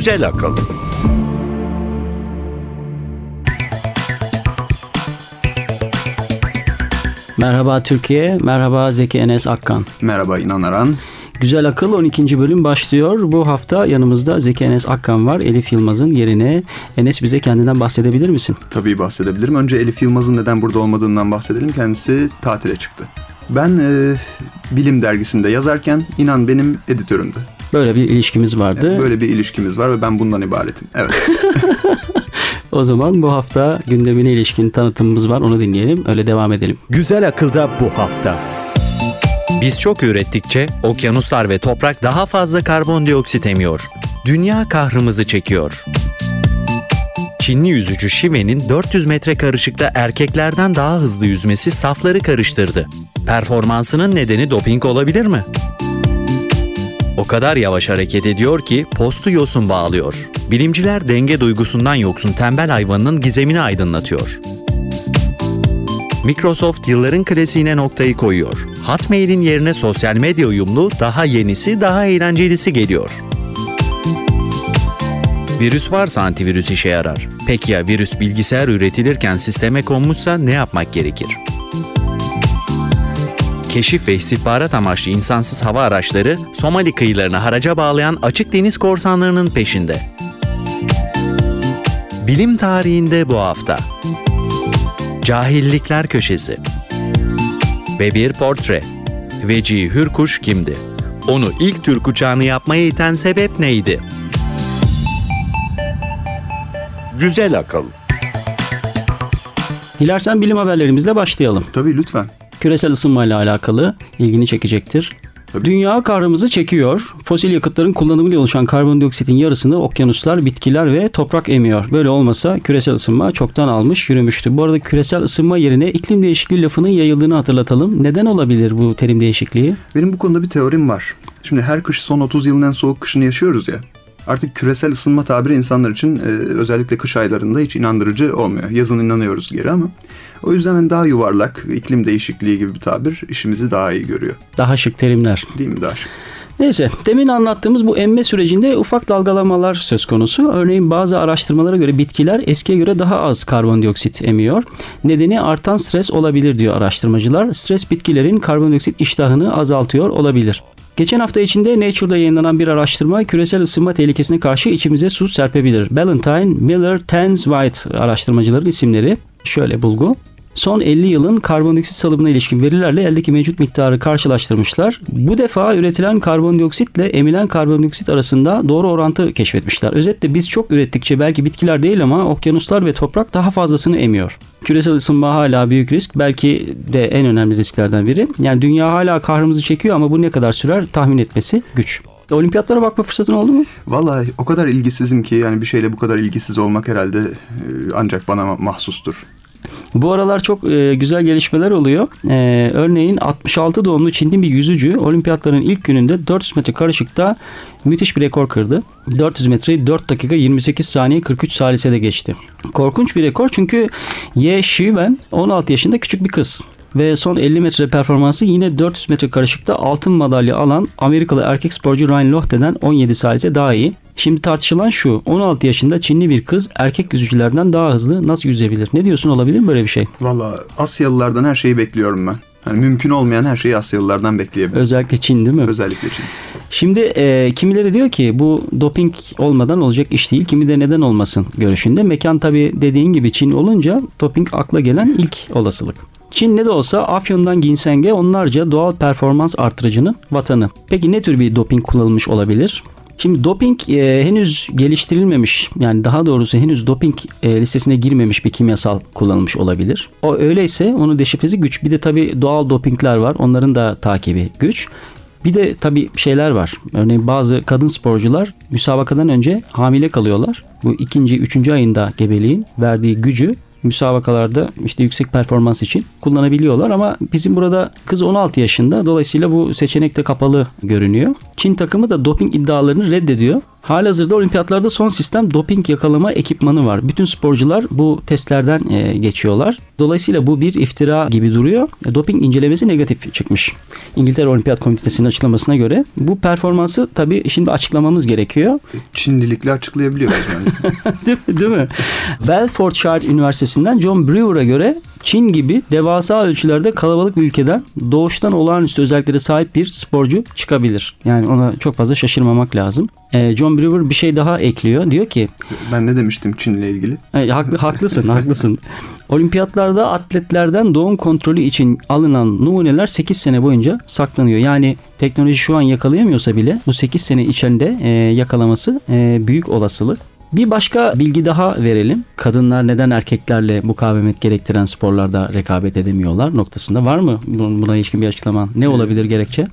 Güzel akıl. Merhaba Türkiye, merhaba Zeki Enes Akkan. Merhaba İnan Aran. Güzel Akıl 12. bölüm başlıyor. Bu hafta yanımızda Zeki Enes Akkan var. Elif Yılmaz'ın yerine. Enes bize kendinden bahsedebilir misin? Tabii bahsedebilirim. Önce Elif Yılmaz'ın neden burada olmadığından bahsedelim. Kendisi tatile çıktı. Ben e, Bilim dergisinde yazarken inan benim editörümdü. Böyle bir ilişkimiz vardı. Böyle bir ilişkimiz var ve ben bundan ibaretim. Evet. o zaman bu hafta gündemine ilişkin tanıtımımız var. Onu dinleyelim. Öyle devam edelim. Güzel Akıl'da bu hafta. Biz çok ürettikçe okyanuslar ve toprak daha fazla karbondioksit emiyor. Dünya kahrımızı çekiyor. Çinli yüzücü Shive'nin 400 metre karışıkta erkeklerden daha hızlı yüzmesi safları karıştırdı. Performansının nedeni doping olabilir mi? O kadar yavaş hareket ediyor ki postu yosun bağlıyor. Bilimciler denge duygusundan yoksun tembel hayvanının gizemini aydınlatıyor. Microsoft yılların klasiğine noktayı koyuyor. Hotmail'in yerine sosyal medya uyumlu, daha yenisi, daha eğlencelisi geliyor. Virüs varsa antivirüs işe yarar. Peki ya virüs bilgisayar üretilirken sisteme konmuşsa ne yapmak gerekir? Keşif ve istihbarat amaçlı insansız hava araçları Somali kıyılarını haraca bağlayan açık deniz korsanlarının peşinde. Bilim tarihinde bu hafta. Cahillikler Köşesi Ve bir portre. Veci Hürkuş kimdi? Onu ilk Türk uçağını yapmaya iten sebep neydi? Güzel akıl. Dilersen bilim haberlerimizle başlayalım. Tabii lütfen. Küresel ısınma ile alakalı ilgini çekecektir. Tabii. Dünya kahrımızı çekiyor. Fosil yakıtların kullanımıyla oluşan karbondioksitin yarısını okyanuslar, bitkiler ve toprak emiyor. Böyle olmasa küresel ısınma çoktan almış yürümüştü. Bu arada küresel ısınma yerine iklim değişikliği lafının yayıldığını hatırlatalım. Neden olabilir bu terim değişikliği? Benim bu konuda bir teorim var. Şimdi her kış son 30 yılın en soğuk kışını yaşıyoruz ya. Artık küresel ısınma tabiri insanlar için e, özellikle kış aylarında hiç inandırıcı olmuyor. Yazın inanıyoruz geri ama o yüzden hani daha yuvarlak, iklim değişikliği gibi bir tabir işimizi daha iyi görüyor. Daha şık terimler. Değil mi daha şık? Neyse demin anlattığımız bu emme sürecinde ufak dalgalanmalar söz konusu. Örneğin bazı araştırmalara göre bitkiler eskiye göre daha az karbondioksit emiyor. Nedeni artan stres olabilir diyor araştırmacılar. Stres bitkilerin karbondioksit iştahını azaltıyor olabilir. Geçen hafta içinde Nature'da yayınlanan bir araştırma küresel ısınma tehlikesine karşı içimize su serpebilir. Ballantyne, Miller, Tens, White araştırmacıların isimleri. Şöyle bulgu. Son 50 yılın karbondioksit salımına ilişkin verilerle eldeki mevcut miktarı karşılaştırmışlar. Bu defa üretilen karbondioksitle emilen karbondioksit arasında doğru orantı keşfetmişler. Özetle biz çok ürettikçe belki bitkiler değil ama okyanuslar ve toprak daha fazlasını emiyor. Küresel ısınma hala büyük risk. Belki de en önemli risklerden biri. Yani dünya hala kahrımızı çekiyor ama bu ne kadar sürer tahmin etmesi güç. Olimpiyatlara bakma fırsatın oldu mu? Vallahi o kadar ilgisizim ki yani bir şeyle bu kadar ilgisiz olmak herhalde ancak bana mahsustur. Bu aralar çok e, güzel gelişmeler oluyor. E, örneğin 66 doğumlu Çinli bir yüzücü olimpiyatların ilk gününde 400 metre karışıkta müthiş bir rekor kırdı. 400 metreyi 4 dakika 28 saniye 43 salisede geçti. Korkunç bir rekor çünkü Ye Shiwen 16 yaşında küçük bir kız ve son 50 metre performansı yine 400 metre karışıkta altın madalya alan Amerikalı erkek sporcu Ryan Lotte'den 17 salise daha iyi. Şimdi tartışılan şu 16 yaşında Çinli bir kız erkek yüzücülerden daha hızlı nasıl yüzebilir? Ne diyorsun olabilir mi böyle bir şey? Valla Asyalılardan her şeyi bekliyorum ben. Hani mümkün olmayan her şeyi Asyalılardan bekleyebiliriz. Özellikle Çin değil mi? Özellikle Çin. Şimdi e, kimileri diyor ki bu doping olmadan olacak iş değil. Kimi de neden olmasın görüşünde. Mekan tabii dediğin gibi Çin olunca doping akla gelen ilk olasılık. Çin ne de olsa Afyon'dan ginsenge onlarca doğal performans artırıcının vatanı. Peki ne tür bir doping kullanılmış olabilir? Şimdi doping e, henüz geliştirilmemiş yani daha doğrusu henüz doping e, listesine girmemiş bir kimyasal kullanılmış olabilir. O öyleyse onu deşifresi güç. Bir de tabii doğal dopingler var. Onların da takibi güç. Bir de tabii şeyler var. Örneğin bazı kadın sporcular müsabakadan önce hamile kalıyorlar. Bu ikinci, üçüncü ayında gebeliğin verdiği gücü müsabakalarda işte yüksek performans için kullanabiliyorlar ama bizim burada kız 16 yaşında dolayısıyla bu seçenek de kapalı görünüyor. Çin takımı da doping iddialarını reddediyor. Halihazırda olimpiyatlarda son sistem doping yakalama ekipmanı var. Bütün sporcular bu testlerden e, geçiyorlar. Dolayısıyla bu bir iftira gibi duruyor. E, doping incelemesi negatif çıkmış. İngiltere Olimpiyat Komitesi'nin açıklamasına göre. Bu performansı tabii şimdi açıklamamız gerekiyor. Çinlilikle açıklayabiliyoruz bence. değil, mi? değil mi? Belfordshire Üniversitesi'nden John Brewer'a göre Çin gibi devasa ölçülerde kalabalık bir ülkeden doğuştan olağanüstü özelliklere sahip bir sporcu çıkabilir. Yani ona çok fazla şaşırmamak lazım. Ee, John Brewer bir şey daha ekliyor. Diyor ki ben ne demiştim Çin'le ilgili? e, haklı, haklısın haklısın. Olimpiyatlarda atletlerden doğum kontrolü için alınan numuneler 8 sene boyunca saklanıyor. Yani teknoloji şu an yakalayamıyorsa bile bu 8 sene içinde e, yakalaması e, büyük olasılık. Bir başka bilgi daha verelim. Kadınlar neden erkeklerle mukavemet gerektiren sporlarda rekabet edemiyorlar noktasında var mı buna ilişkin bir açıklaman? Ne olabilir gerekçe?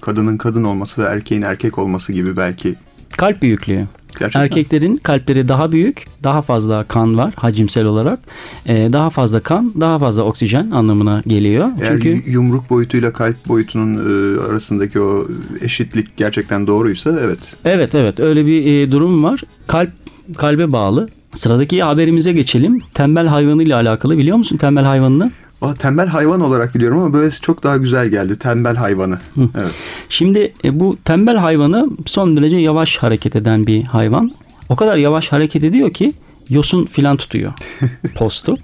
Kadının kadın olması ve erkeğin erkek olması gibi belki. Kalp büyüklüğü. Gerçekten. Erkeklerin kalpleri daha büyük, daha fazla kan var hacimsel olarak. Ee, daha fazla kan, daha fazla oksijen anlamına geliyor. Eğer Çünkü yumruk boyutuyla kalp boyutunun e, arasındaki o eşitlik gerçekten doğruysa evet. evet evet öyle bir e, durum var. Kalp kalbe bağlı. Sıradaki haberimize geçelim. Tembel hayvanı ile alakalı biliyor musun tembel hayvanını? Tembel hayvan olarak biliyorum ama böylesi çok daha güzel geldi. Tembel hayvanı. Evet. Şimdi e, bu tembel hayvanı son derece yavaş hareket eden bir hayvan. O kadar yavaş hareket ediyor ki yosun filan tutuyor postu.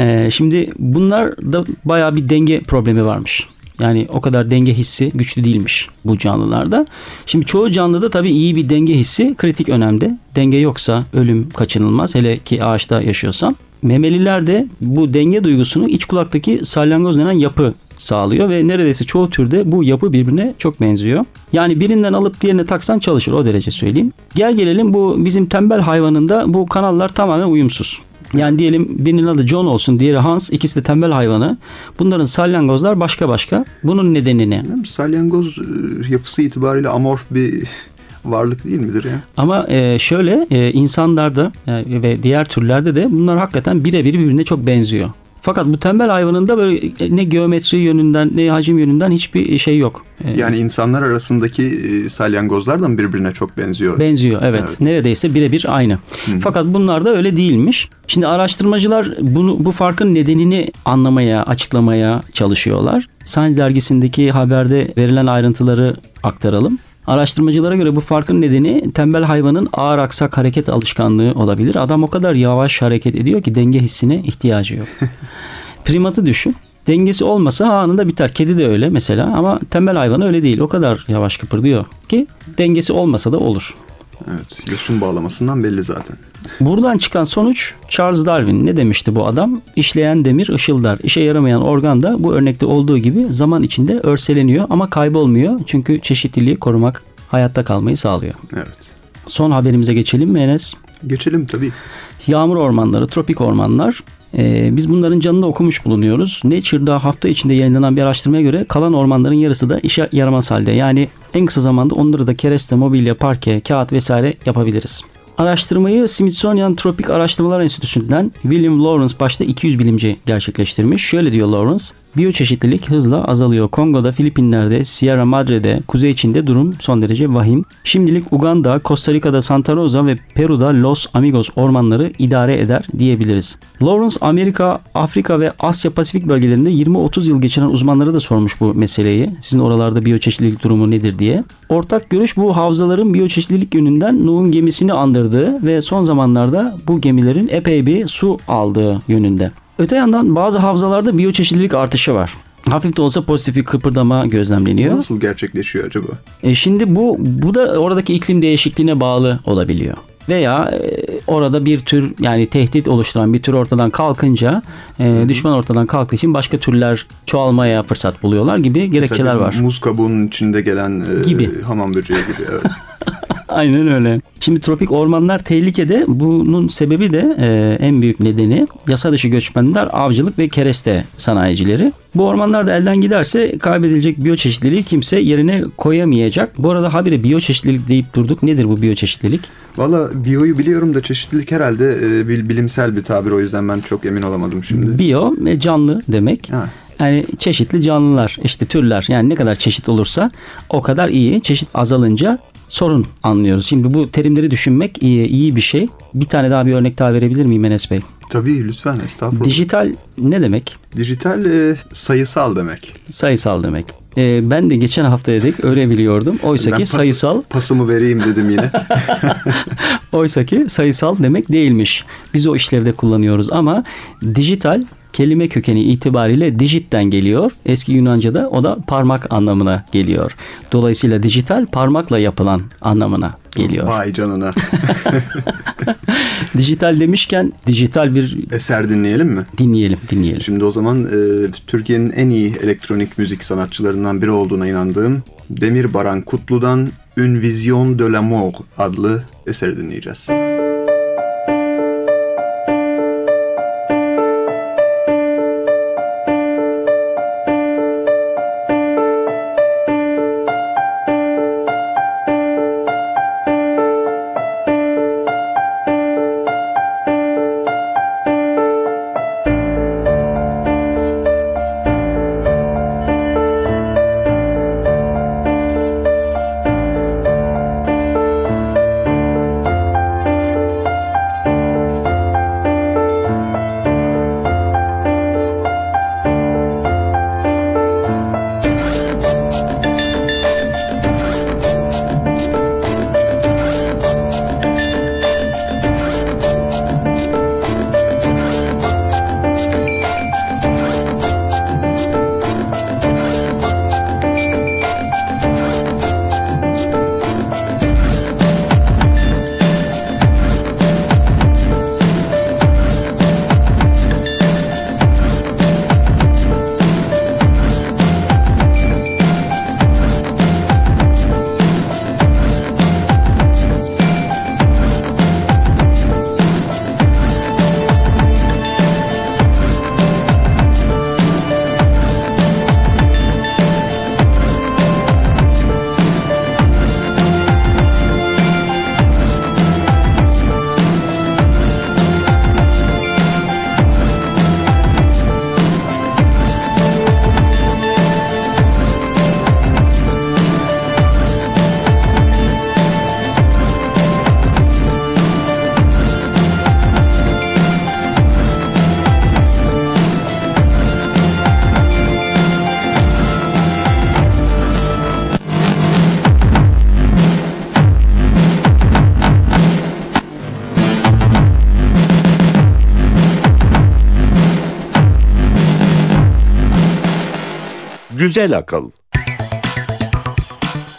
E, şimdi bunlar da bayağı bir denge problemi varmış. Yani o kadar denge hissi güçlü değilmiş bu canlılarda. Şimdi çoğu canlıda tabii iyi bir denge hissi kritik önemde. Denge yoksa ölüm kaçınılmaz hele ki ağaçta yaşıyorsan. Memelilerde bu denge duygusunu iç kulaktaki salyangoz denen yapı sağlıyor ve neredeyse çoğu türde bu yapı birbirine çok benziyor. Yani birinden alıp diğerine taksan çalışır o derece söyleyeyim. Gel gelelim bu bizim tembel hayvanında bu kanallar tamamen uyumsuz. Yani diyelim birinin adı John olsun, diğeri Hans, ikisi de tembel hayvanı. Bunların salyangozlar başka başka. Bunun nedenini. Salyangoz e, yapısı itibariyle amorf bir varlık değil midir ya? Ama e, şöyle e, insanlarda e, ve diğer türlerde de bunlar hakikaten birebir birbirine çok benziyor. Fakat bu tembel hayvanında böyle ne geometri yönünden ne hacim yönünden hiçbir şey yok. E, Yani insanlar arasındaki e, salyangozlar da mı birbirine çok benziyor? Benziyor evet. Evet. Neredeyse birebir aynı. Fakat bunlar da öyle değilmiş. Şimdi araştırmacılar bunu bu farkın nedenini anlamaya, açıklamaya çalışıyorlar. Science dergisindeki haberde verilen ayrıntıları aktaralım. Araştırmacılara göre bu farkın nedeni tembel hayvanın ağır aksak hareket alışkanlığı olabilir. Adam o kadar yavaş hareket ediyor ki denge hissine ihtiyacı yok. Primatı düşün. Dengesi olmasa anında biter. Kedi de öyle mesela ama tembel hayvan öyle değil. O kadar yavaş kıpırdıyor ki dengesi olmasa da olur. Evet. Yosun bağlamasından belli zaten. Buradan çıkan sonuç Charles Darwin ne demişti bu adam? İşleyen demir ışıldar. İşe yaramayan organ da bu örnekte olduğu gibi zaman içinde örseleniyor ama kaybolmuyor. Çünkü çeşitliliği korumak hayatta kalmayı sağlıyor. Evet. Son haberimize geçelim mi Enes? Geçelim tabii. Yağmur ormanları, tropik ormanlar. Ee, biz bunların canını okumuş bulunuyoruz. Nature'da hafta içinde yayınlanan bir araştırmaya göre kalan ormanların yarısı da işe yaramaz halde. Yani en kısa zamanda onları da kereste, mobilya, parke, kağıt vesaire yapabiliriz. Araştırmayı Smithsonian Tropik Araştırmalar Enstitüsü'nden William Lawrence başta 200 bilimci gerçekleştirmiş. Şöyle diyor Lawrence, biyoçeşitlilik hızla azalıyor. Kongo'da, Filipinler'de, Sierra Madre'de, Kuzey Çin'de durum son derece vahim. Şimdilik Uganda, Costa Rica'da Santa Rosa ve Peru'da Los Amigos ormanları idare eder diyebiliriz. Lawrence Amerika, Afrika ve Asya Pasifik bölgelerinde 20-30 yıl geçiren uzmanlara da sormuş bu meseleyi. Sizin oralarda biyoçeşitlilik durumu nedir diye. Ortak görüş bu havzaların biyoçeşitlilik yönünden Nuh'un gemisini andırdığı ve son zamanlarda bu gemilerin epey bir su aldığı yönünde. Öte yandan bazı havzalarda biyoçeşitlilik artışı var. Hafif de olsa pozitif bir kıpırdama Bu gözlemleniyor. nasıl gerçekleşiyor acaba? E şimdi bu bu da oradaki iklim değişikliğine bağlı olabiliyor. Veya e, orada bir tür yani tehdit oluşturan bir tür ortadan kalkınca e, düşman ortadan kalktığı için başka türler çoğalmaya fırsat buluyorlar gibi gerekçeler Mesela var. Muz kabuğunun içinde gelen e, Gibi. hamam böceği gibi. Evet. Aynen öyle. Şimdi tropik ormanlar tehlikede. Bunun sebebi de e, en büyük nedeni yasa dışı göçmenler, avcılık ve kereste sanayicileri. Bu ormanlar da elden giderse kaybedilecek biyoçeşitliliği kimse yerine koyamayacak. Bu arada habire biyoçeşitlilik deyip durduk. Nedir bu biyoçeşitlilik? Valla biyoyu biliyorum da çeşitlilik herhalde e, bil- bilimsel bir tabir o yüzden ben çok emin olamadım şimdi. Biyo e, canlı demek. Ha. Yani çeşitli canlılar, işte türler. Yani ne kadar çeşit olursa o kadar iyi. Çeşit azalınca sorun anlıyoruz. Şimdi bu terimleri düşünmek iyi, iyi bir şey. Bir tane daha bir örnek daha verebilir miyim Enes Bey? Tabii lütfen estağfurullah. Dijital ne demek? Dijital e, sayısal demek. Sayısal demek. Ee, ben de geçen hafta dedik öyle biliyordum. Oysa Ben ki pası- sayısal Pasımı vereyim dedim yine. Oysa ki sayısal demek değilmiş. Biz o işlevde kullanıyoruz ama dijital kelime kökeni itibariyle dijitten geliyor. Eski Yunanca'da o da parmak anlamına geliyor. Dolayısıyla dijital parmakla yapılan anlamına geliyor. Vay canına. Dijital demişken dijital bir Eser dinleyelim mi? dinleyelim, dinleyelim. Şimdi o zaman e, Türkiye'nin en iyi elektronik müzik sanatçılarından biri olduğuna inandığım Demir Baran Kutlu'dan Une Vision de l'amour adlı eseri dinleyeceğiz. Güzel akıl.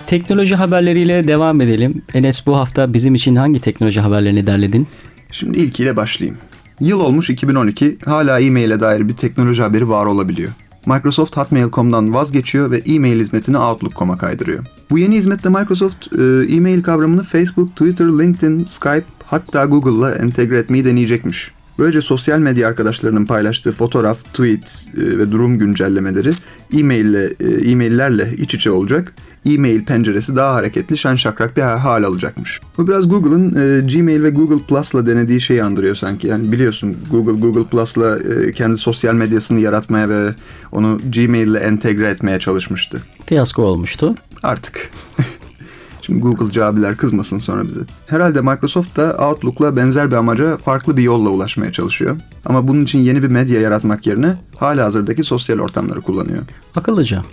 Teknoloji haberleriyle devam edelim. Enes bu hafta bizim için hangi teknoloji haberlerini derledin? Şimdi ilkiyle başlayayım. Yıl olmuş 2012, hala e-mail'e dair bir teknoloji haberi var olabiliyor. Microsoft Hotmail.com'dan vazgeçiyor ve e-mail hizmetini Outlook.com'a kaydırıyor. Bu yeni hizmette Microsoft e, e-mail kavramını Facebook, Twitter, LinkedIn, Skype hatta Google'la entegre etmeyi deneyecekmiş. Böylece sosyal medya arkadaşlarının paylaştığı fotoğraf, tweet e, ve durum güncellemeleri e-maille, e, e-maillerle iç içe olacak. E-mail penceresi daha hareketli, şen şakrak bir hal alacakmış. Bu biraz Google'ın e, Gmail ve Google Plus'la denediği şeyi andırıyor sanki. Yani biliyorsun Google Google Plus'la e, kendi sosyal medyasını yaratmaya ve onu Gmail ile entegre etmeye çalışmıştı. Fiyasko olmuştu. Artık. Şimdi Google'cı abiler kızmasın sonra bize. Herhalde Microsoft da Outlook'la benzer bir amaca farklı bir yolla ulaşmaya çalışıyor. Ama bunun için yeni bir medya yaratmak yerine hala hazırdaki sosyal ortamları kullanıyor. Akıllıca.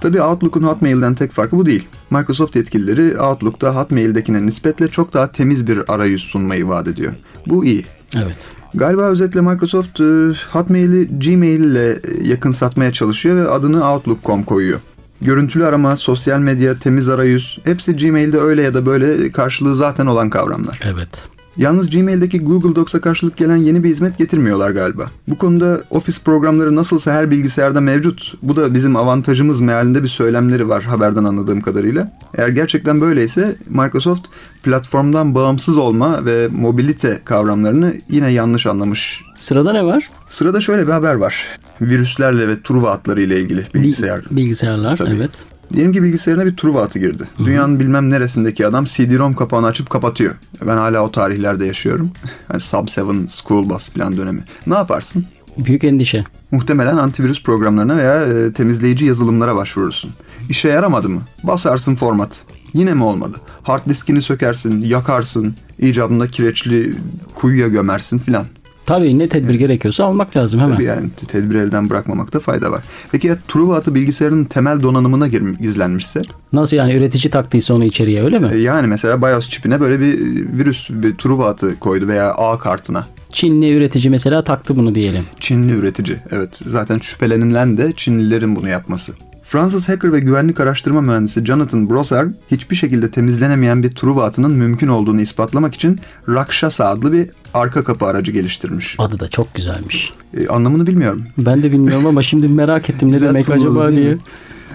Tabii Outlook'un Hotmail'den tek farkı bu değil. Microsoft yetkilileri Outlook'ta Hotmail'dekine nispetle çok daha temiz bir arayüz sunmayı vaat ediyor. Bu iyi. Evet. Galiba özetle Microsoft e, Hotmail'i Gmail ile yakın satmaya çalışıyor ve adını Outlook.com koyuyor. Görüntülü arama, sosyal medya, temiz arayüz hepsi Gmail'de öyle ya da böyle karşılığı zaten olan kavramlar. Evet. Yalnız Gmail'deki Google Docs'a karşılık gelen yeni bir hizmet getirmiyorlar galiba. Bu konuda Office programları nasılsa her bilgisayarda mevcut. Bu da bizim avantajımız mealinde bir söylemleri var haberden anladığım kadarıyla. Eğer gerçekten böyleyse Microsoft platformdan bağımsız olma ve mobilite kavramlarını yine yanlış anlamış. Sırada ne var? Sırada şöyle bir haber var. Virüslerle ve Truva atları ile ilgili bilgisayar. Bil- Bilgisayarlar. Tabii. Evet. Diyelim ki bilgisayarına bir Truva atı girdi. Dünyanın bilmem neresindeki adam CD-ROM kapağını açıp kapatıyor. Ben hala o tarihlerde yaşıyorum. Yani Sub 7 School Bus falan dönemi. Ne yaparsın? Büyük endişe. Muhtemelen antivirüs programlarına veya e, temizleyici yazılımlara başvurursun. İşe yaramadı mı? Basarsın format. Yine mi olmadı? Hard diskini sökersin, yakarsın, icabında kireçli kuyuya gömersin filan. Tabii ne tedbir gerekiyorsa almak lazım hemen. Tabii yani tedbiri elden bırakmamakta fayda var. Peki ya Truva atı bilgisayarın temel donanımına gir- gizlenmişse? Nasıl yani üretici taktıysa onu içeriye öyle mi? E, Yani mesela BIOS çipine böyle bir virüs, bir Truva atı koydu veya A kartına. Çinli üretici mesela taktı bunu diyelim. Çinli üretici. Evet zaten şüphelenilen de Çinlilerin bunu yapması. Fransız hacker ve güvenlik araştırma mühendisi Jonathan Brossard hiçbir şekilde temizlenemeyen bir Truva atının mümkün olduğunu ispatlamak için Rakshasa adlı bir arka kapı aracı geliştirmiş. Adı da çok güzelmiş. E, anlamını bilmiyorum. Ben de bilmiyorum ama şimdi merak ettim ne demek acaba diye.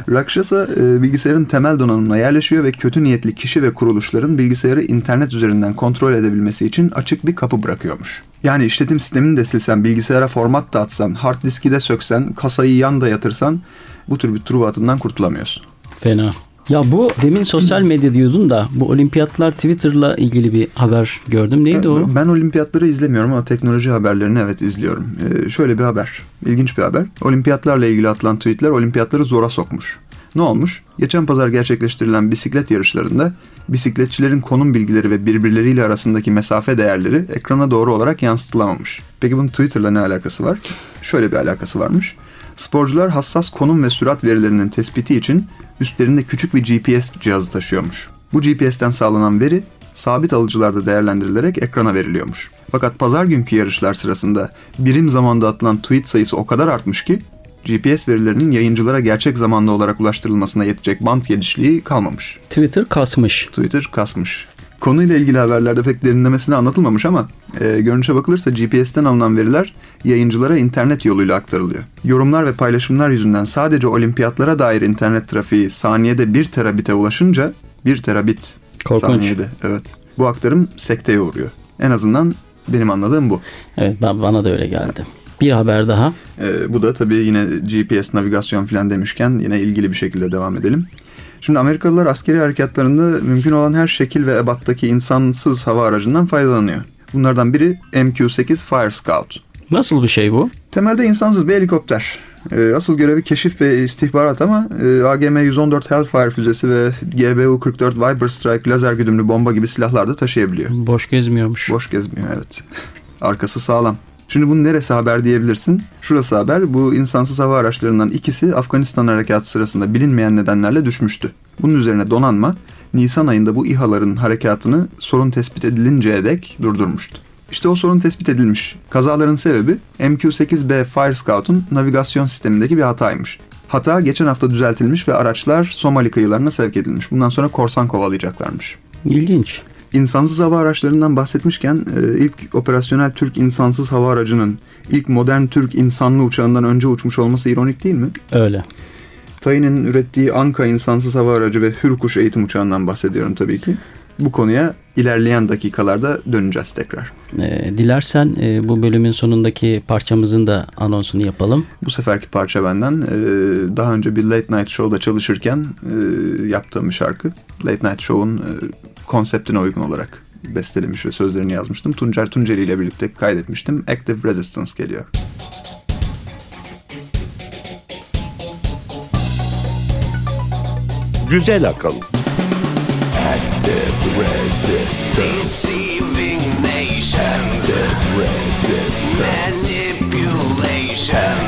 Mi? Rakshasa e, bilgisayarın temel donanımına yerleşiyor ve kötü niyetli kişi ve kuruluşların bilgisayarı internet üzerinden kontrol edebilmesi için açık bir kapı bırakıyormuş. Yani işletim sistemini de silsen, bilgisayara format da atsan, hard diski de söksen, kasayı yan da yatırsan bu tür bir truva atından kurtulamıyorsun. Fena. Ya bu demin sosyal medya diyordun da bu olimpiyatlar Twitter'la ilgili bir haber gördüm. Neydi o? Ben olimpiyatları izlemiyorum ama teknoloji haberlerini evet izliyorum. Ee, şöyle bir haber, ilginç bir haber. Olimpiyatlarla ilgili atılan tweetler olimpiyatları zora sokmuş. Ne olmuş? Geçen pazar gerçekleştirilen bisiklet yarışlarında bisikletçilerin konum bilgileri ve birbirleriyle arasındaki mesafe değerleri ekrana doğru olarak yansıtılamamış. Peki bunun Twitter'la ne alakası var? Şöyle bir alakası varmış. Sporcular hassas konum ve sürat verilerinin tespiti için üstlerinde küçük bir GPS cihazı taşıyormuş. Bu GPS'ten sağlanan veri sabit alıcılarda değerlendirilerek ekrana veriliyormuş. Fakat pazar günkü yarışlar sırasında birim zamanda atılan tweet sayısı o kadar artmış ki GPS verilerinin yayıncılara gerçek zamanlı olarak ulaştırılmasına yetecek bant genişliği kalmamış. Twitter kasmış. Twitter kasmış. Konuyla ilgili haberlerde pek derinlemesine anlatılmamış ama e, görünüşe bakılırsa GPS'ten alınan veriler yayıncılara internet yoluyla aktarılıyor. Yorumlar ve paylaşımlar yüzünden sadece olimpiyatlara dair internet trafiği saniyede 1 terabite ulaşınca 1 terabit Korkunç. saniyede evet. Bu aktarım sekteye uğruyor. En azından benim anladığım bu. Evet bana da öyle geldi. Bir haber daha. Ee, bu da tabii yine GPS navigasyon falan demişken yine ilgili bir şekilde devam edelim. Şimdi Amerikalılar askeri harekatlarında mümkün olan her şekil ve ebattaki insansız hava aracından faydalanıyor. Bunlardan biri MQ-8 Fire Scout. Nasıl bir şey bu? Temelde insansız bir helikopter. Ee, asıl görevi keşif ve istihbarat ama e, AGM-114 Hellfire füzesi ve GBU-44 Viper Strike lazer güdümlü bomba gibi silahlar da taşıyabiliyor. Boş gezmiyormuş. Boş gezmiyor evet. Arkası sağlam. Şimdi bunun neresi haber diyebilirsin. Şurası haber. Bu insansız hava araçlarından ikisi Afganistan harekatı sırasında bilinmeyen nedenlerle düşmüştü. Bunun üzerine donanma Nisan ayında bu İHA'ların harekatını sorun tespit edilinceye dek durdurmuştu. İşte o sorun tespit edilmiş. Kazaların sebebi MQ-8B Fire Scout'un navigasyon sistemindeki bir hataymış. Hata geçen hafta düzeltilmiş ve araçlar Somali kıyılarına sevk edilmiş. Bundan sonra korsan kovalayacaklarmış. İlginç. İnsansız hava araçlarından bahsetmişken e, ilk operasyonel Türk insansız hava aracının ilk modern Türk insanlı uçağından önce uçmuş olması ironik değil mi? Öyle. Tayin'in ürettiği Anka insansız hava aracı ve Hürkuş eğitim uçağından bahsediyorum tabii ki. Bu konuya ilerleyen dakikalarda döneceğiz tekrar. Ee, dilersen e, bu bölümün sonundaki parçamızın da anonsunu yapalım. Bu seferki parça benden. e, daha önce bir Late Night Show'da çalışırken e, yaptığım bir şarkı. Late Night Show'un e, konseptine uygun olarak bestelemiş ve sözlerini yazmıştım. Tuncer Tunceli ile birlikte kaydetmiştim. Active Resistance geliyor. Güzel akıl. Deceiving nation. Manipulation.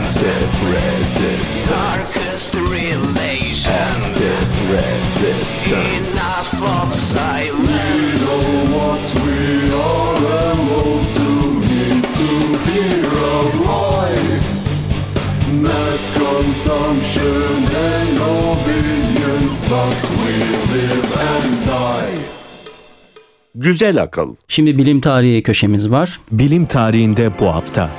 Darkest relation. Enough of silence. Mass consumption and obedience, thus we live and die. Güzel akıl. Şimdi bilim tarihi köşemiz var. Bilim tarihinde bu hafta.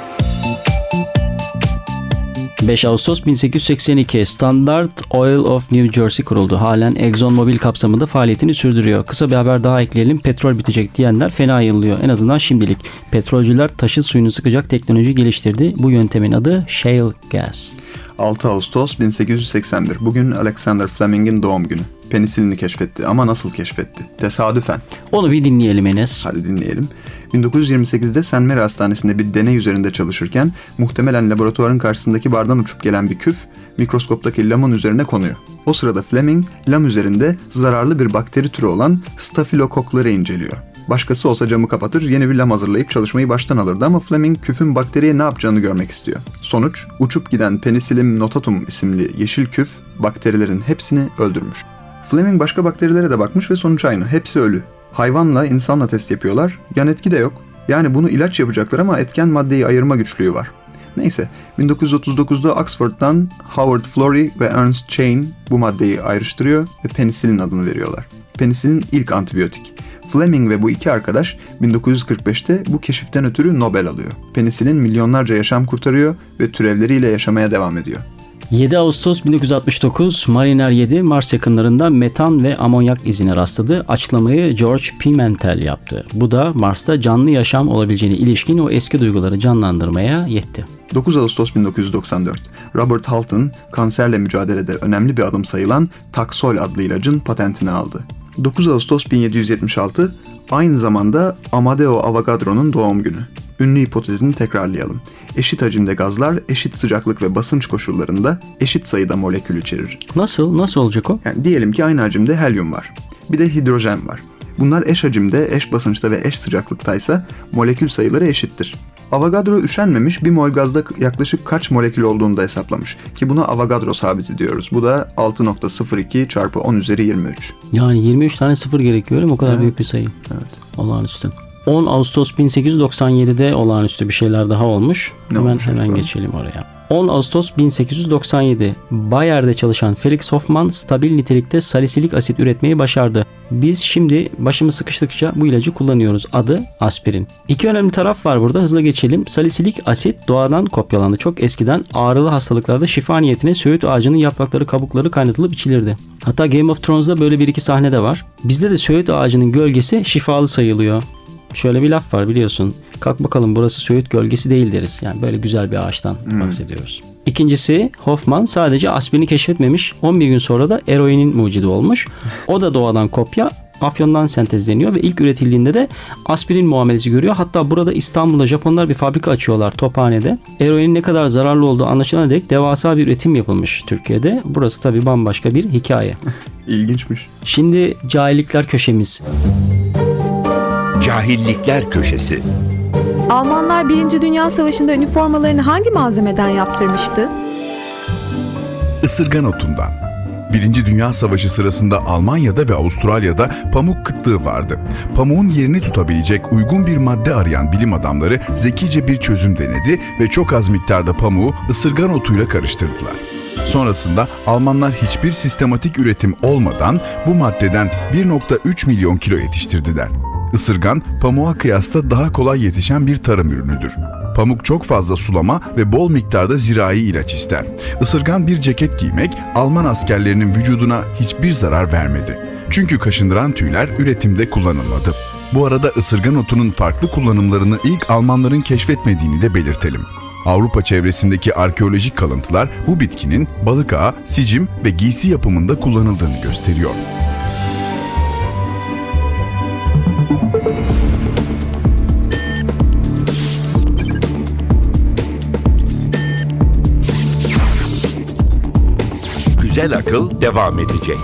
5 Ağustos 1882 Standard Oil of New Jersey kuruldu. Halen ExxonMobil kapsamında faaliyetini sürdürüyor. Kısa bir haber daha ekleyelim. Petrol bitecek diyenler fena yılıyor. En azından şimdilik. Petrolcüler taşıt suyunu sıkacak teknoloji geliştirdi. Bu yöntemin adı Shale Gas. 6 Ağustos 1881. Bugün Alexander Fleming'in doğum günü. Penisilini keşfetti ama nasıl keşfetti? Tesadüfen. Onu bir dinleyelim Enes. Hadi dinleyelim. 1928'de St. Mary Hastanesi'nde bir deney üzerinde çalışırken muhtemelen laboratuvarın karşısındaki bardan uçup gelen bir küf mikroskoptaki lamın üzerine konuyor. O sırada Fleming lam üzerinde zararlı bir bakteri türü olan stafilokokları inceliyor. Başkası olsa camı kapatır, yeni bir lam hazırlayıp çalışmayı baştan alırdı ama Fleming küfün bakteriye ne yapacağını görmek istiyor. Sonuç, uçup giden Penicillium notatum isimli yeşil küf bakterilerin hepsini öldürmüş. Fleming başka bakterilere de bakmış ve sonuç aynı. Hepsi ölü. Hayvanla insanla test yapıyorlar. Yan etki de yok. Yani bunu ilaç yapacaklar ama etken maddeyi ayırma güçlüğü var. Neyse 1939'da Oxford'dan Howard Florey ve Ernst Chain bu maddeyi ayrıştırıyor ve penisilin adını veriyorlar. Penisilin ilk antibiyotik. Fleming ve bu iki arkadaş 1945'te bu keşiften ötürü Nobel alıyor. Penisilin milyonlarca yaşam kurtarıyor ve türevleriyle yaşamaya devam ediyor. 7 Ağustos 1969 Mariner 7 Mars yakınlarında metan ve amonyak izine rastladı. Açıklamayı George Pimentel yaptı. Bu da Mars'ta canlı yaşam olabileceğine ilişkin o eski duyguları canlandırmaya yetti. 9 Ağustos 1994 Robert Halton kanserle mücadelede önemli bir adım sayılan Taxol adlı ilacın patentini aldı. 9 Ağustos 1776 aynı zamanda Amadeo Avogadro'nun doğum günü. Ünlü hipotezini tekrarlayalım. Eşit hacimde gazlar eşit sıcaklık ve basınç koşullarında eşit sayıda molekül içerir. Nasıl? Nasıl olacak o? Yani diyelim ki aynı hacimde helyum var. Bir de hidrojen var. Bunlar eş hacimde, eş basınçta ve eş sıcaklıktaysa molekül sayıları eşittir. Avogadro üşenmemiş bir mol gazda yaklaşık kaç molekül olduğunu da hesaplamış. Ki buna Avogadro sabiti diyoruz. Bu da 6.02 çarpı 10 üzeri 23. Yani 23 tane sıfır gerekiyor öyle mi? O kadar büyük bir sayı. Evet. Olağanüstü. 10 Ağustos 1897'de olağanüstü bir şeyler daha olmuş. Ne hemen olmuş hemen acaba? geçelim oraya. 10 Ağustos 1897 Bayer'de çalışan Felix Hoffmann stabil nitelikte salisilik asit üretmeyi başardı. Biz şimdi başımız sıkıştıkça bu ilacı kullanıyoruz. Adı aspirin. İki önemli taraf var burada. Hızlı geçelim. Salisilik asit doğadan kopyalandı. Çok eskiden ağrılı hastalıklarda şifa niyetine söğüt ağacının yaprakları kabukları kaynatılıp içilirdi. Hatta Game of Thrones'da böyle bir iki sahne de var. Bizde de söğüt ağacının gölgesi şifalı sayılıyor. Şöyle bir laf var biliyorsun. Kalk bakalım burası Söğüt gölgesi değil deriz. Yani böyle güzel bir ağaçtan bahsediyoruz. İkincisi Hoffman sadece aspirini keşfetmemiş. 11 gün sonra da eroinin mucidi olmuş. O da doğadan kopya. Afyondan sentezleniyor ve ilk üretildiğinde de aspirin muamelesi görüyor. Hatta burada İstanbul'da Japonlar bir fabrika açıyorlar Tophane'de. Eroinin ne kadar zararlı olduğu anlaşılana dek devasa bir üretim yapılmış Türkiye'de. Burası tabii bambaşka bir hikaye. İlginçmiş. Şimdi cahillikler köşemiz. Cahillikler Köşesi. Almanlar 1. Dünya Savaşı'nda üniformalarını hangi malzemeden yaptırmıştı? Isırgan otundan. Birinci Dünya Savaşı sırasında Almanya'da ve Avustralya'da pamuk kıtlığı vardı. Pamuğun yerini tutabilecek uygun bir madde arayan bilim adamları zekice bir çözüm denedi ve çok az miktarda pamuğu ısırgan otuyla karıştırdılar. Sonrasında Almanlar hiçbir sistematik üretim olmadan bu maddeden 1.3 milyon kilo yetiştirdiler. Isırgan, pamuğa kıyasla daha kolay yetişen bir tarım ürünüdür. Pamuk çok fazla sulama ve bol miktarda zirai ilaç ister. Isırgan bir ceket giymek Alman askerlerinin vücuduna hiçbir zarar vermedi. Çünkü kaşındıran tüyler üretimde kullanılmadı. Bu arada ısırgan otunun farklı kullanımlarını ilk Almanların keşfetmediğini de belirtelim. Avrupa çevresindeki arkeolojik kalıntılar bu bitkinin balık ağı, sicim ve giysi yapımında kullanıldığını gösteriyor. Güzel akıl devam edecek.